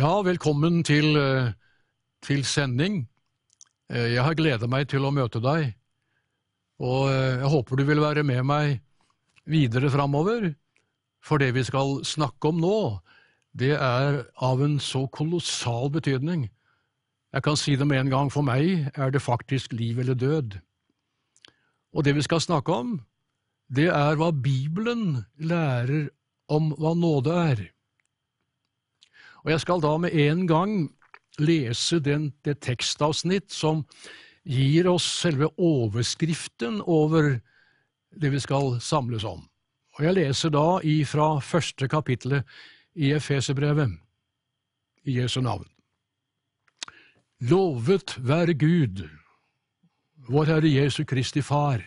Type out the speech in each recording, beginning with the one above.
Ja, velkommen til, eh, til sending. Eh, Jeg har gleda meg til å møte deg, og eh, jeg håper du vil være med meg videre framover, for det vi skal snakke om nå, det er av en så kolossal betydning. Jeg kan si det med en gang, for meg er det faktisk liv eller død. Og det vi skal snakke om, det er hva Bibelen lærer om hva nåde er. Og jeg skal da med en gang lese den, det tekstavsnitt som gir oss selve overskriften over det vi skal samles om. Og jeg leser da ifra første kapittelet i Efeserbrevet, i Jesu navn. Lovet være Gud, vår Herre Jesu Kristi Far,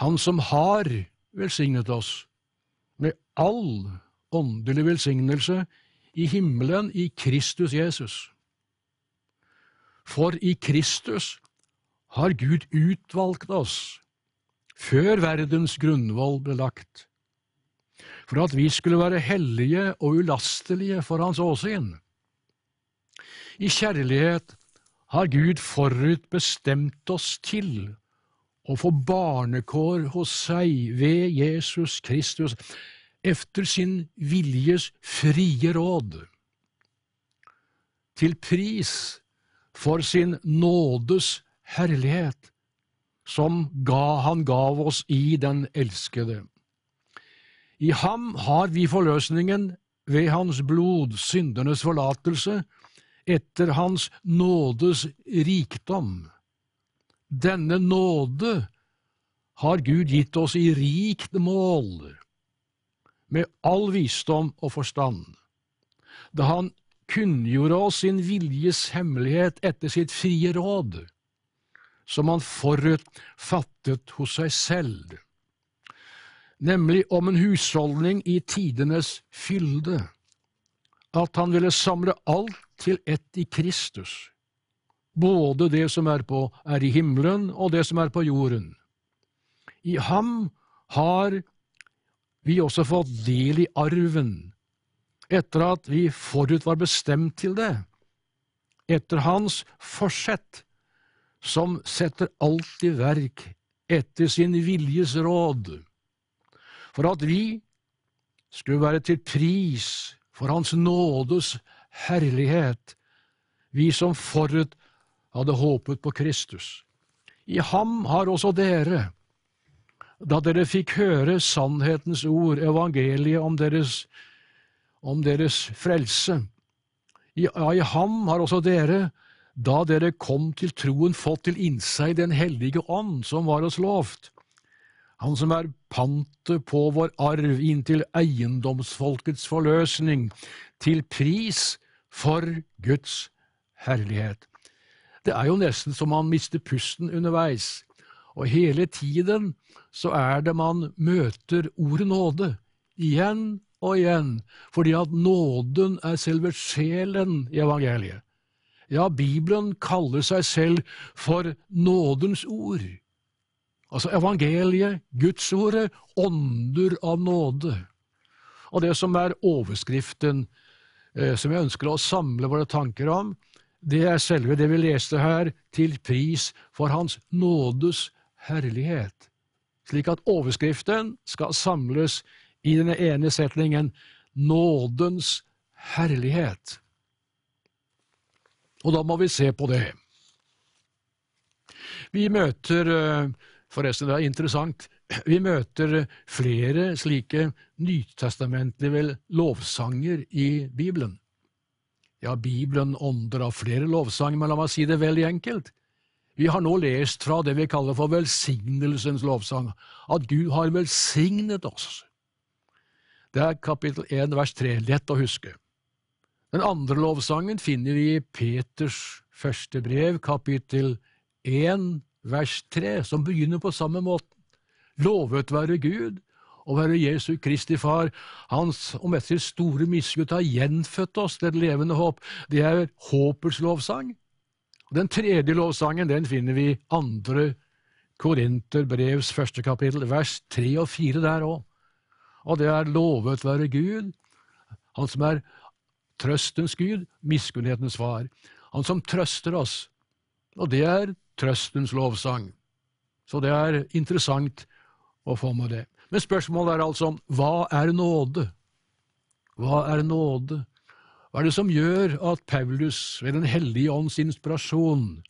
Han som har velsignet oss med all åndelig velsignelse i himmelen i Kristus Jesus. For i Kristus har Gud utvalgt oss før verdens grunnvoll ble lagt, for at vi skulle være hellige og ulastelige for Hans åsyn. I kjærlighet har Gud forut bestemt oss til å få barnekår hos seg ved Jesus Kristus efter sin viljes frie råd, til pris for sin nådes herlighet, som ga han gav oss i den elskede. I ham har vi forløsningen ved hans blod, syndernes forlatelse, etter hans nådes rikdom. Denne nåde har Gud gitt oss i rikt mål, med all visdom og forstand, da han kunngjorde oss sin viljes hemmelighet etter sitt frie råd, som han forutfattet hos seg selv, nemlig om en husholdning i tidenes fylde, at han ville samle alt til ett i Kristus, både det som er, på, er i himmelen og det som er på jorden. I ham har vi også fått del i arven, etter at vi forut var bestemt til det, etter hans forsett, som setter alt i verk etter sin viljes råd, for at vi skulle være til pris for Hans nådes herlighet, vi som forut hadde håpet på Kristus. I ham har også dere, da dere fikk høre sannhetens ord, evangeliet om deres, om deres frelse. Ja, I ham har også dere, da dere kom til troen, fått til innseg Den hellige ånd, som var oss lovt. Han som er pantet på vår arv inntil eiendomsfolkets forløsning, til pris for Guds herlighet. Det er jo nesten som man mister pusten underveis, og hele tiden så er det man møter ordet nåde, igjen og igjen, fordi at nåden er selve sjelen i evangeliet. Ja, Bibelen kaller seg selv for nådens ord. Altså evangeliet, Gudsordet, ånder av nåde. Og det som er overskriften eh, som jeg ønsker å samle våre tanker om, det er selve det vi leste her, til pris for Hans nådes herlighet. Slik at overskriften skal samles i denne ene setningen nådens herlighet. Og da må vi se på det. Vi møter eh, Forresten, det er interessant. Vi møter flere slike nytestamentlige lovsanger i Bibelen. Ja, Bibelen ånder av flere lovsanger, men la meg si det veldig enkelt. Vi har nå lest fra det vi kaller for velsignelsens lovsang, at Gud har velsignet oss. Det er kapittel 1, vers 3, lett å huske. Den andre lovsangen finner vi i Peters første brev, kapittel 1, vers 3, som begynner på samme måten. Lovet være Gud og være Jesu Kristi Far, Hans og etter store miskudd har gjenfødt oss til et levende håp. Det er håpets lovsang. Den tredje lovsangen den finner vi i andre Korinterbrevs første kapittel, vers 3 og 4 der òg. Og det er lovet være Gud, Han som er trøstens Gud, miskunnhetens far. Han som trøster oss. Og det er trøstens lovsang. Så det er interessant å få med det. Men spørsmålet er altså hva er nåde? Hva er nåde? Hva er det som gjør at Paulus ved Den hellige ånds inspirasjon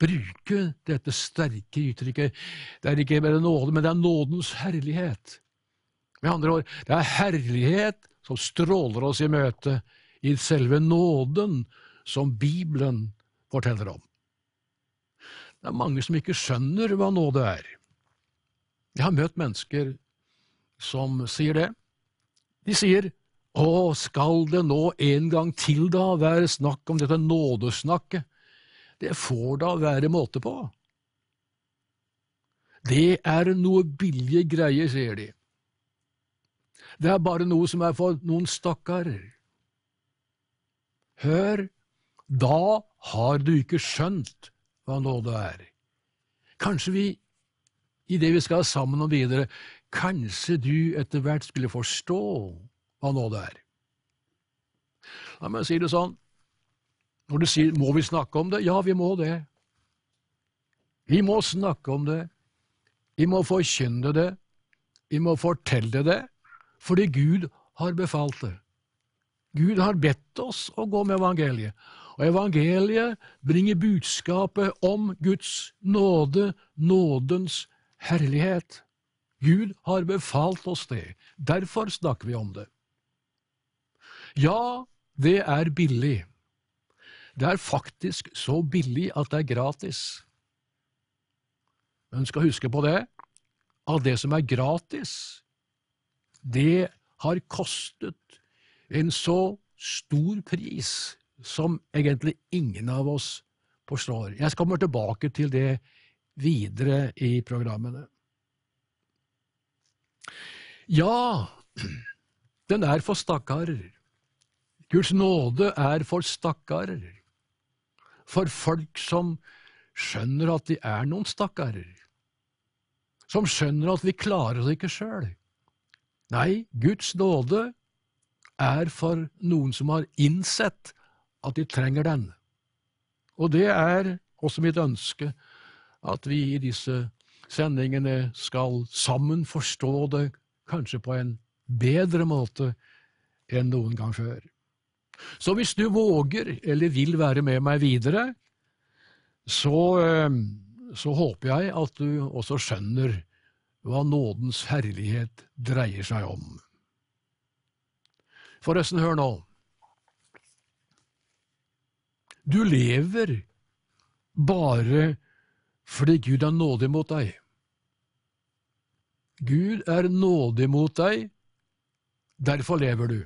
bruker dette sterke uttrykket? Det er ikke bare nåde, men det er nådens herlighet. Med andre ord, det er herlighet som stråler oss i møte i selve nåden som Bibelen forteller om. Det er mange som ikke skjønner hva nåde er. Jeg har møtt mennesker som sier det. De sier å, skal det nå en gang til da være snakk om dette nådesnakket? Det får da være måte på. Det er noe billige greier, sier de. Det er bare noe som er for noen stakkarer. Hør, da har du ikke skjønt hva nåde er. Kanskje vi, i det vi skal sammen om videre, kanskje du etter hvert skulle forstå hva nå det er. La meg si det sånn, når du sier må vi snakke om det, ja, vi må det. Vi må snakke om det, vi må forkynne det, vi må fortelle det, fordi Gud har befalt det. Gud har bedt oss å gå med evangeliet, og evangeliet bringer budskapet om Guds nåde, nådens herlighet. Gud har befalt oss det, derfor snakker vi om det. Ja, det er billig. Det er faktisk så billig at det er gratis. Men skal huske på det, at det som er gratis, det har kostet en så stor pris som egentlig ingen av oss forstår. Jeg kommer tilbake til det videre i programmene. Ja, den er for stakkarer. Guds nåde er for stakkarer, for folk som skjønner at de er noen stakkarer, som skjønner at vi klarer oss ikke sjøl. Nei, Guds nåde er for noen som har innsett at de trenger den. Og det er også mitt ønske at vi i disse sendingene skal sammen forstå det kanskje på en bedre måte enn noen gang før. Så hvis du våger eller vil være med meg videre, så, eh, så håper jeg at du også skjønner hva nådens herlighet dreier seg om. Forresten, hør nå. Du lever bare fordi Gud er nådig mot deg. Gud er nådig mot deg, derfor lever du.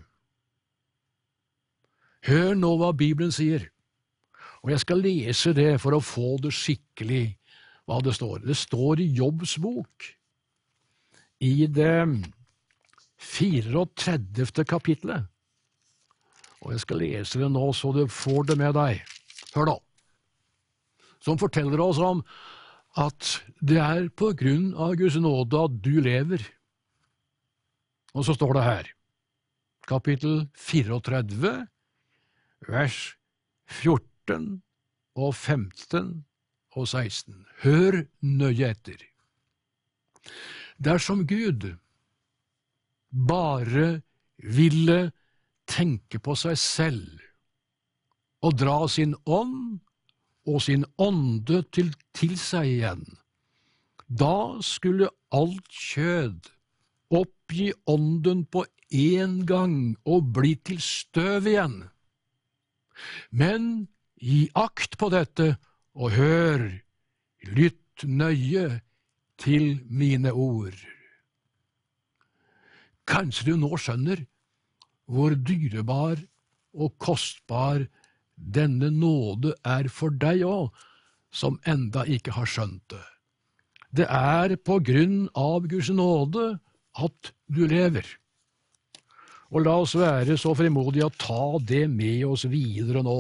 Hør nå hva Bibelen sier, og jeg skal lese det for å få det skikkelig hva det står. Det står i Jobbs bok, i det 34. kapitlet. Og jeg skal lese det nå, så du får det med deg. Hør da. Som forteller oss om at det er på grunn av Guds nåde at du lever. Og så står det her, kapittel 34, vers 14 og 15 og 16. Hør nøye etter. Dersom Gud bare ville tenke på seg selv og dra sin ånd og sin ånde til, til seg igjen, da skulle alt kjød oppgi ånden på én gang og bli til støv igjen. Men gi akt på dette, og hør, lytt nøye til mine ord. Kanskje du nå skjønner hvor dyrebar og kostbar denne nåde er for deg òg, som enda ikke har skjønt det. Det er på grunn av Guds nåde at du lever. Og la oss være så frimodige å ta det med oss videre nå,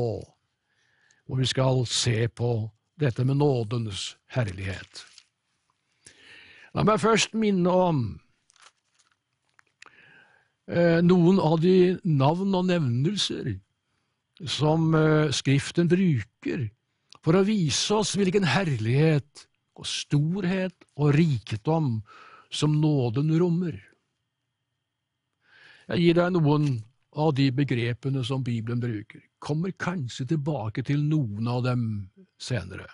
hvor vi skal se på dette med nådens herlighet. La meg først minne om eh, noen av de navn og nevnelser som eh, Skriften bruker for å vise oss hvilken herlighet og storhet og rikdom som nåden rommer. Jeg gir deg noen av de begrepene som Bibelen bruker, kommer kanskje tilbake til noen av dem senere.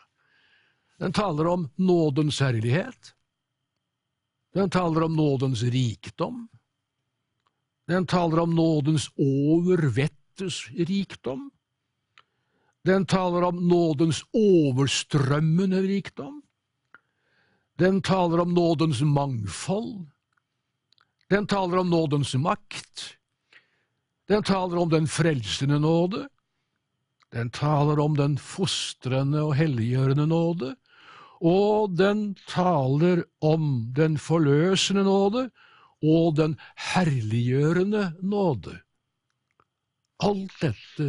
Den taler om nådens herlighet. Den taler om nådens rikdom. Den taler om nådens overvettes rikdom. Den taler om nådens overstrømmende rikdom. Den taler om nådens mangfold. Den taler om nådens makt. Den taler om den frelsende nåde. Den taler om den fostrende og helliggjørende nåde. Og den taler om den forløsende nåde og den herliggjørende nåde. Alt dette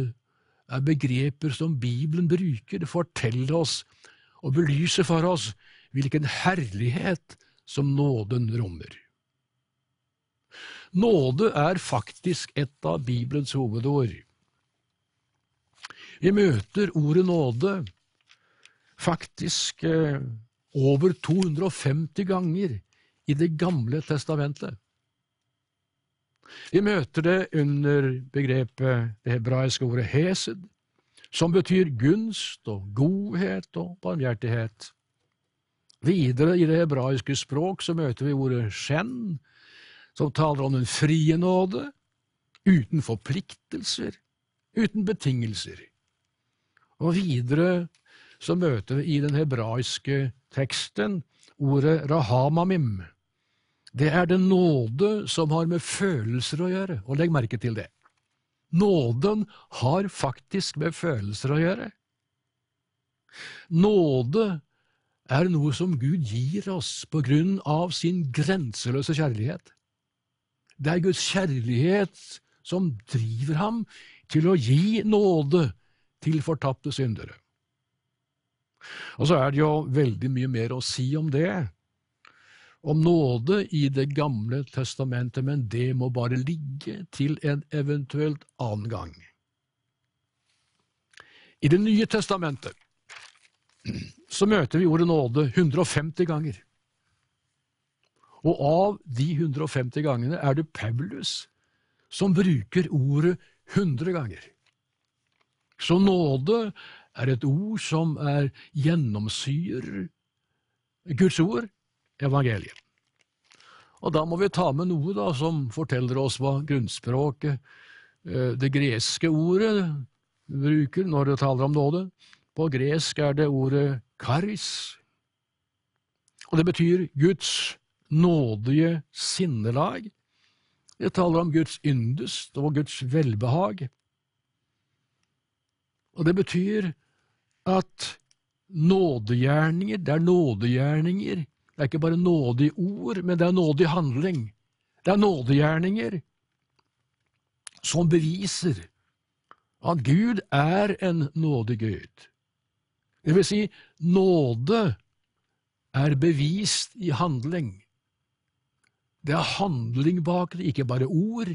er begreper som Bibelen bruker. Det forteller oss og belyser for oss hvilken herlighet som nåden rommer. Nåde er faktisk et av Bibelens hovedord. Vi møter ordet nåde faktisk eh, over 250 ganger i Det gamle testamentet. Vi møter det under begrepet det hebraiske ordet hesed, som betyr gunst og godhet og barmhjertighet. Videre i det hebraiske språk så møter vi ordet shen, som taler om den frie nåde, uten forpliktelser, uten betingelser. Og videre så møter vi i den hebraiske teksten ordet rahamamim, det er den nåde som har med følelser å gjøre, og legg merke til det. Nåden har faktisk med følelser å gjøre. Nåde er noe som Gud gir oss på grunn av sin grenseløse kjærlighet. Det er Guds kjærlighet som driver ham til å gi nåde til fortapte syndere. Og så er det jo veldig mye mer å si om det, om nåde i Det gamle testamentet, men det må bare ligge til en eventuelt annen gang. I Det nye testamentet så møter vi ordet nåde 150 ganger. Og av de 150 gangene er det Paulus som bruker ordet 100 ganger. Så nåde er et ord som er gjennomsyrer Guds ord evangeliet. Og da må vi ta med noe da som forteller oss hva grunnspråket, eh, det greske ordet, bruker når det taler om nåde. På gresk er det ordet karis, og det betyr Guds nådige sinnelag. Det taler om Guds yndest og Guds velbehag. Og det betyr at nådegjerninger, det er nådegjerninger det er ikke bare nådig ord, men det er nådig handling. Det er nådegjerninger som beviser at Gud er en nådig Gud. Det vil si, nåde er bevist i handling. Det er handling bak det, ikke bare ord,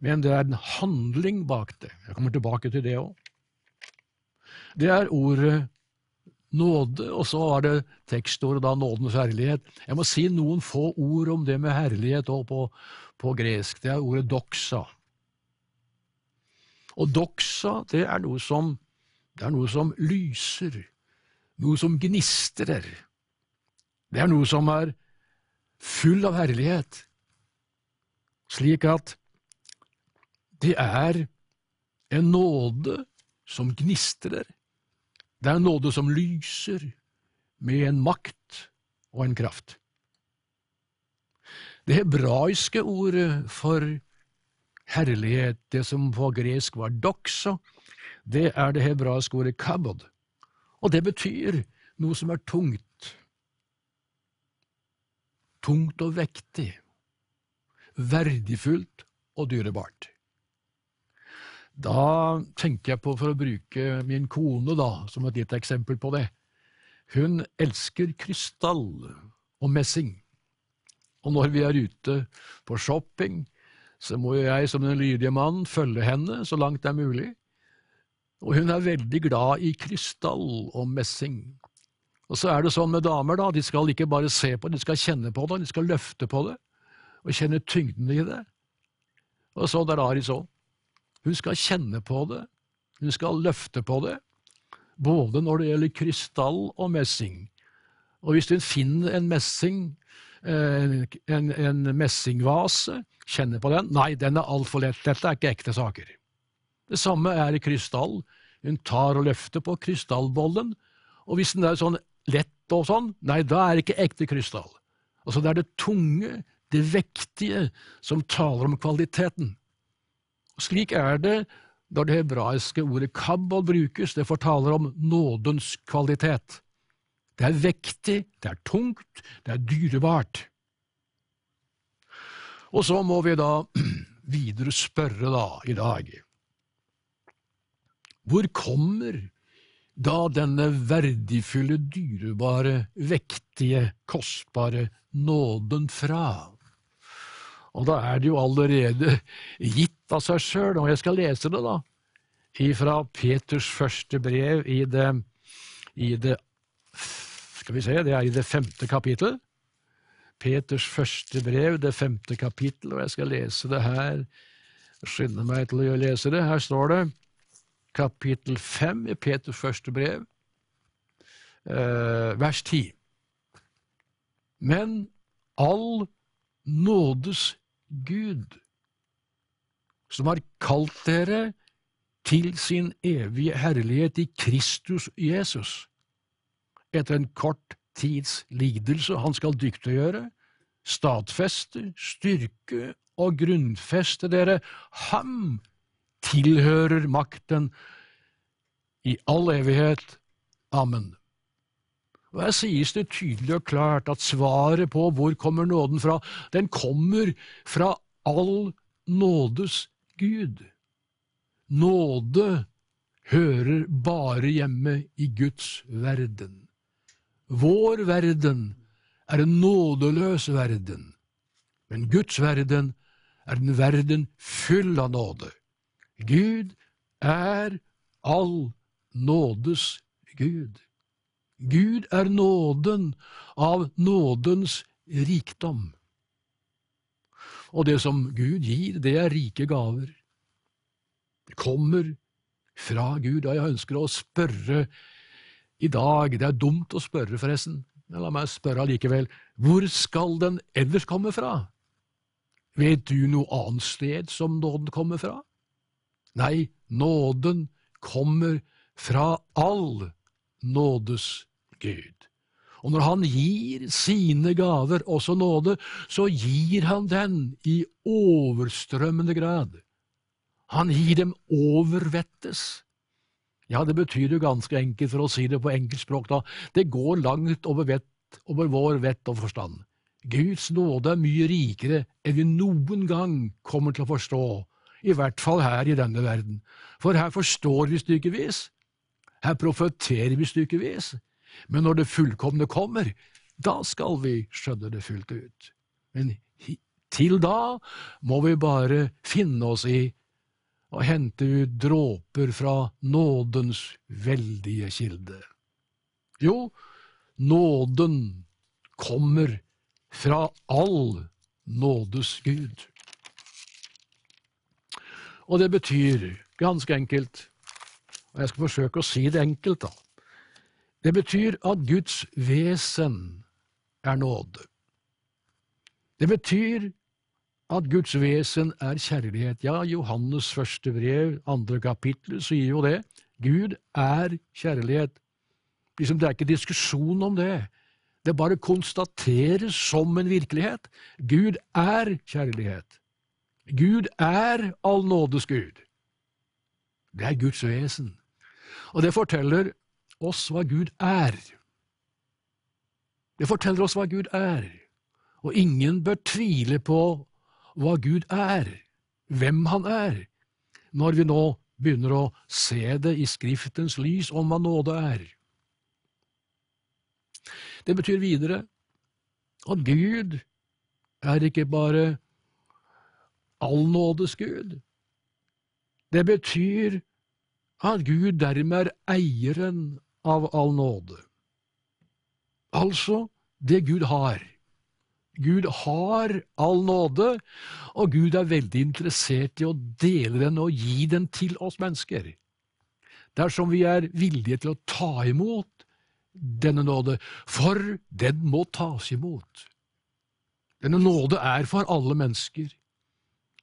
men det er en handling bak det. Jeg kommer tilbake til det òg. Det er ordet nåde, og så var det tekstordet da nådens herlighet. Jeg må si noen få ord om det med herlighet òg på, på gresk. Det er ordet doxa. Og doxa, det er noe som, det er noe som lyser, noe som gnistrer. Det er noe som er full av herlighet, slik at det er en nåde som gnistrer det er en nåde som lyser med en makt og en kraft. Det hebraiske ordet for herlighet, det som på gresk var doxa, det er det hebraiske ordet kabod, og det betyr noe som er tungt. Tungt og vektig, verdifullt og dyrebart. Da tenker jeg på, for å bruke min kone da, som et lite eksempel på det, hun elsker krystall og messing, og når vi er ute på shopping, så må jeg som den lydige mann følge henne så langt det er mulig. Og hun er veldig glad i krystall og messing. Og så er det sånn med damer, da, de skal ikke bare se på det, de skal kjenne på det, de skal løfte på det, og kjenne tyngden i det. Og så der Ari sånn. Hun skal kjenne på det, hun skal løfte på det, både når det gjelder krystall og messing. Og hvis hun finner en messing, eh, en, en messingvase, kjenner på den Nei, den er altfor lett, dette er ikke ekte saker. Det samme er i krystall. Hun tar og løfter på krystallbollen, og hvis den er sånn lett og sånn, nei, da er det ikke ekte krystall. Altså, det er det tunge, det vektige, som taler om kvaliteten. Slik er det når det hebraiske ordet kabbal brukes, det fortaler om nådens kvalitet. Det er vektig, det er tungt, det er dyrebart. Og så må vi da videre spørre da i dag. Hvor kommer da denne verdifulle, dyrebare, vektige, kostbare nåden fra? Og da er det jo allerede gitt av seg sjøl, og jeg skal lese det, da, ifra Peters første brev i det, i det Skal vi se, det er i det femte kapittel. Peters første brev, det femte kapittel, og jeg skal lese det her. Skynde meg til å lese det. Her står det kapittel 5 i Peters første brev, eh, vers 10. Men all nådes Gud, som har kalt dere til sin evige herlighet i Kristus Jesus, etter en kort tids lidelse han skal dyktiggjøre, stadfeste, styrke og grunnfeste dere ham tilhører makten i all evighet. Amen. Og Her sies det tydelig og klart at svaret på hvor kommer nåden fra, den kommer fra all nådes Gud. Nåde hører bare hjemme i Guds verden. Vår verden er en nådeløs verden, men Guds verden er en verden full av nåde. Gud er all nådes Gud. Gud er nåden av nådens rikdom. Og det som Gud gir, det er rike gaver. Det kommer fra Gud, og jeg ønsker å spørre i dag, det er dumt å spørre forresten, men la meg spørre allikevel, hvor skal den ellers komme fra? Vet du noe annet sted som nåden kommer fra? Nei, nåden kommer fra all nådes Gud. Og når han gir sine gaver, også nåde, så gir han den i overstrømmende grad. Han gir dem overvettes. Ja, det betyr jo ganske enkelt, for å si det på enkeltspråk, da, det går langt over, vett, over vår vett og forstand. Guds nåde er mye rikere enn vi noen gang kommer til å forstå i hvert fall her i denne verden. For her forstår vi stykkevis, her profeterer vi stykkevis, men når det fullkomne kommer, da skal vi skjønne det fullt ut. Men til da må vi bare finne oss i å hente ut dråper fra nådens veldige kilde. Jo, nåden kommer fra all nådes Gud. Og det betyr ganske enkelt, og jeg skal forsøke å si det enkelt, da, det betyr at Guds vesen er nåde. Det betyr at Guds vesen er kjærlighet. Ja, Johannes første brev, andre kapittel, sier jo det. Gud er kjærlighet. Liksom, det er ikke diskusjon om det. Det bare konstateres som en virkelighet. Gud er kjærlighet. Gud er all nådes Gud. Det er Guds vesen. Og det forteller oss hva Gud er. Det forteller oss hva Gud er, og ingen bør tvile på hva Gud er, hvem Han er, når vi nå begynner å se det i Skriftens lys om hva nåde er. Det betyr videre at Gud er ikke bare allnådes Gud. Det betyr at Gud dermed er eieren av all nåde. Altså det Gud har. Gud har all nåde, og Gud er veldig interessert i å dele den og gi den til oss mennesker. Dersom vi er villige til å ta imot denne nåde, for den må tas imot. Denne nåde er for alle mennesker,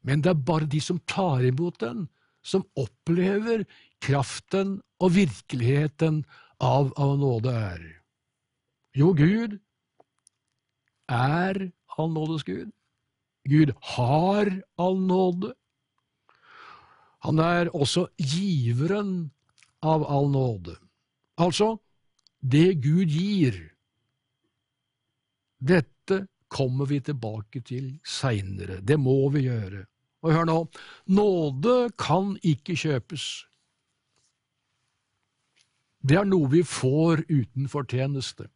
men det er bare de som tar imot den, som opplever kraften og virkeligheten av hva nåde er. Jo, Gud er all nådes Gud. Gud har all nåde. Han er også giveren av all nåde. Altså, det Gud gir, dette kommer vi tilbake til seinere. Det må vi gjøre. Og hør nå, nåde kan ikke kjøpes. Det er noe vi får uten fortjeneste.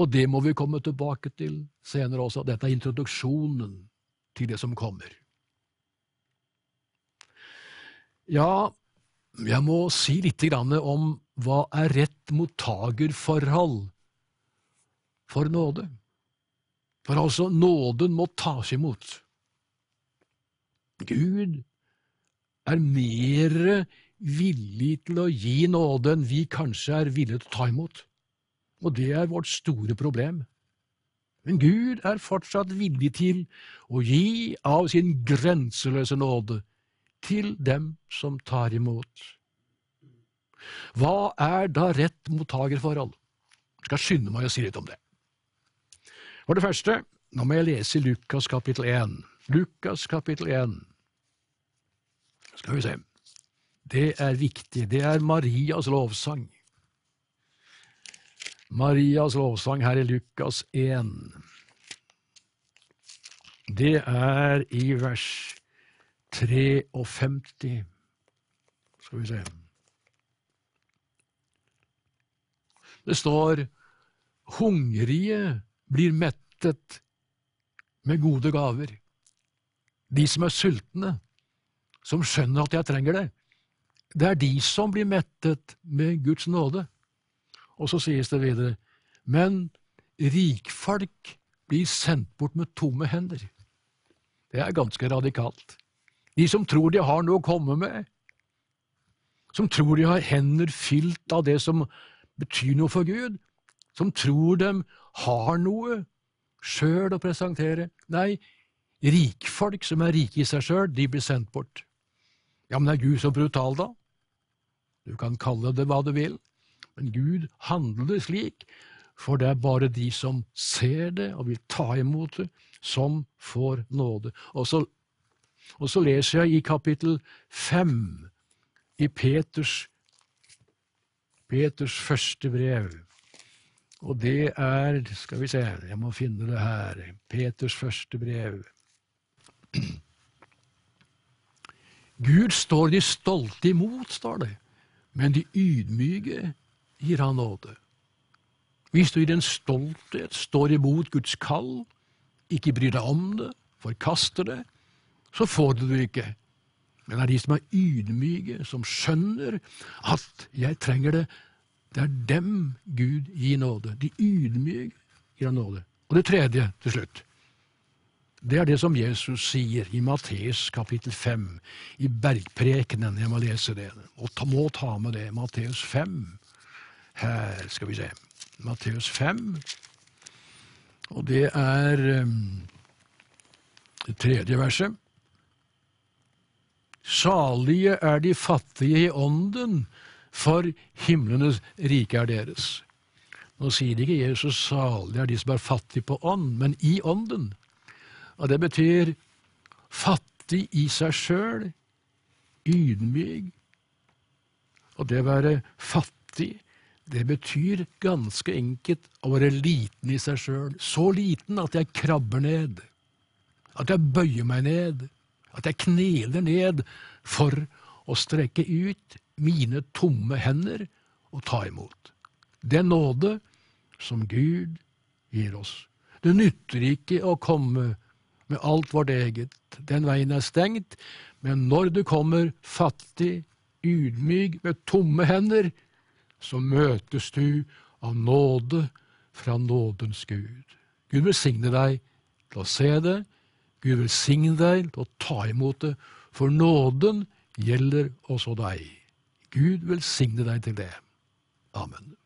Og det må vi komme tilbake til senere også. Dette er introduksjonen til det som kommer. Ja, jeg må si litt om hva er rett mottagerforhold for nåde. For altså, nåden må tas imot. Gud er mer villig til å gi nåde enn vi kanskje er villige til å ta imot og det er vårt store problem. Men Gud er fortsatt villig til å gi av sin grenseløse nåde til dem som tar imot. Hva er da rett mottagerforhold? Jeg skal skynde meg å si litt om det. For det første, nå må jeg lese Lukas kapittel 1. Lukas kapittel 1. Skal vi se. Det er viktig. Det er Marias lovsang. Marias lovsang her i Lukas 1. Det er i vers 53. Skal vi se Det står hungrige blir mettet med gode gaver. De som er sultne, som skjønner at jeg trenger det, det er de som blir mettet med Guds nåde. Og så sies det videre, men rikfolk blir sendt bort med tomme hender. Det er ganske radikalt. De som tror de har noe å komme med, som tror de har hender fylt av det som betyr noe for Gud, som tror de har noe sjøl å presentere. Nei, rikfolk som er rike i seg sjøl, de blir sendt bort. Ja, men er Gud så brutal, da? Du kan kalle det hva du vil. Men Gud handler slik, for det er bare de som ser det og vil ta imot det, som får nåde. Og så, og så leser jeg i kapittel fem i Peters, Peters første brev. Og det er Skal vi se, jeg må finne det her. Peters første brev. Gud står de stolte imot, står det, men de ydmyke gir han nåde. Hvis du i din stolthet står imot Guds kall, ikke bryr deg om det, forkaster det, så får du det ikke. Men det er de som er ydmyke, som skjønner at jeg trenger det, det er dem Gud gir nåde. De ydmyke gir han nåde. Og det tredje, til slutt, det er det som Jesus sier i Matteus kapittel 5, i bergprekenen. Jeg må lese det, og ta, må ta med det. Matteus 5, her skal vi se Matteus 5. Og det er um, det tredje verset. Salige er de fattige i ånden, for himlenes rike er deres. Nå sier ikke Jesus salig er de som er fattige på ånd, men i ånden. Og det betyr fattig i seg sjøl, ydmyk. Og det å være fattig det betyr ganske enkelt å være liten i seg sjøl. Så liten at jeg krabber ned. At jeg bøyer meg ned. At jeg kneler ned for å strekke ut mine tomme hender og ta imot. Er nåde som Gud gir oss. Det nytter ikke å komme med alt vårt eget. Den veien er stengt. Men når du kommer fattig, ydmyk med tomme hender, så møtes du av nåde fra nådens Gud. Gud velsigne deg til å se det. Gud velsigne deg til å ta imot det, for nåden gjelder også deg. Gud velsigne deg til det. Amen.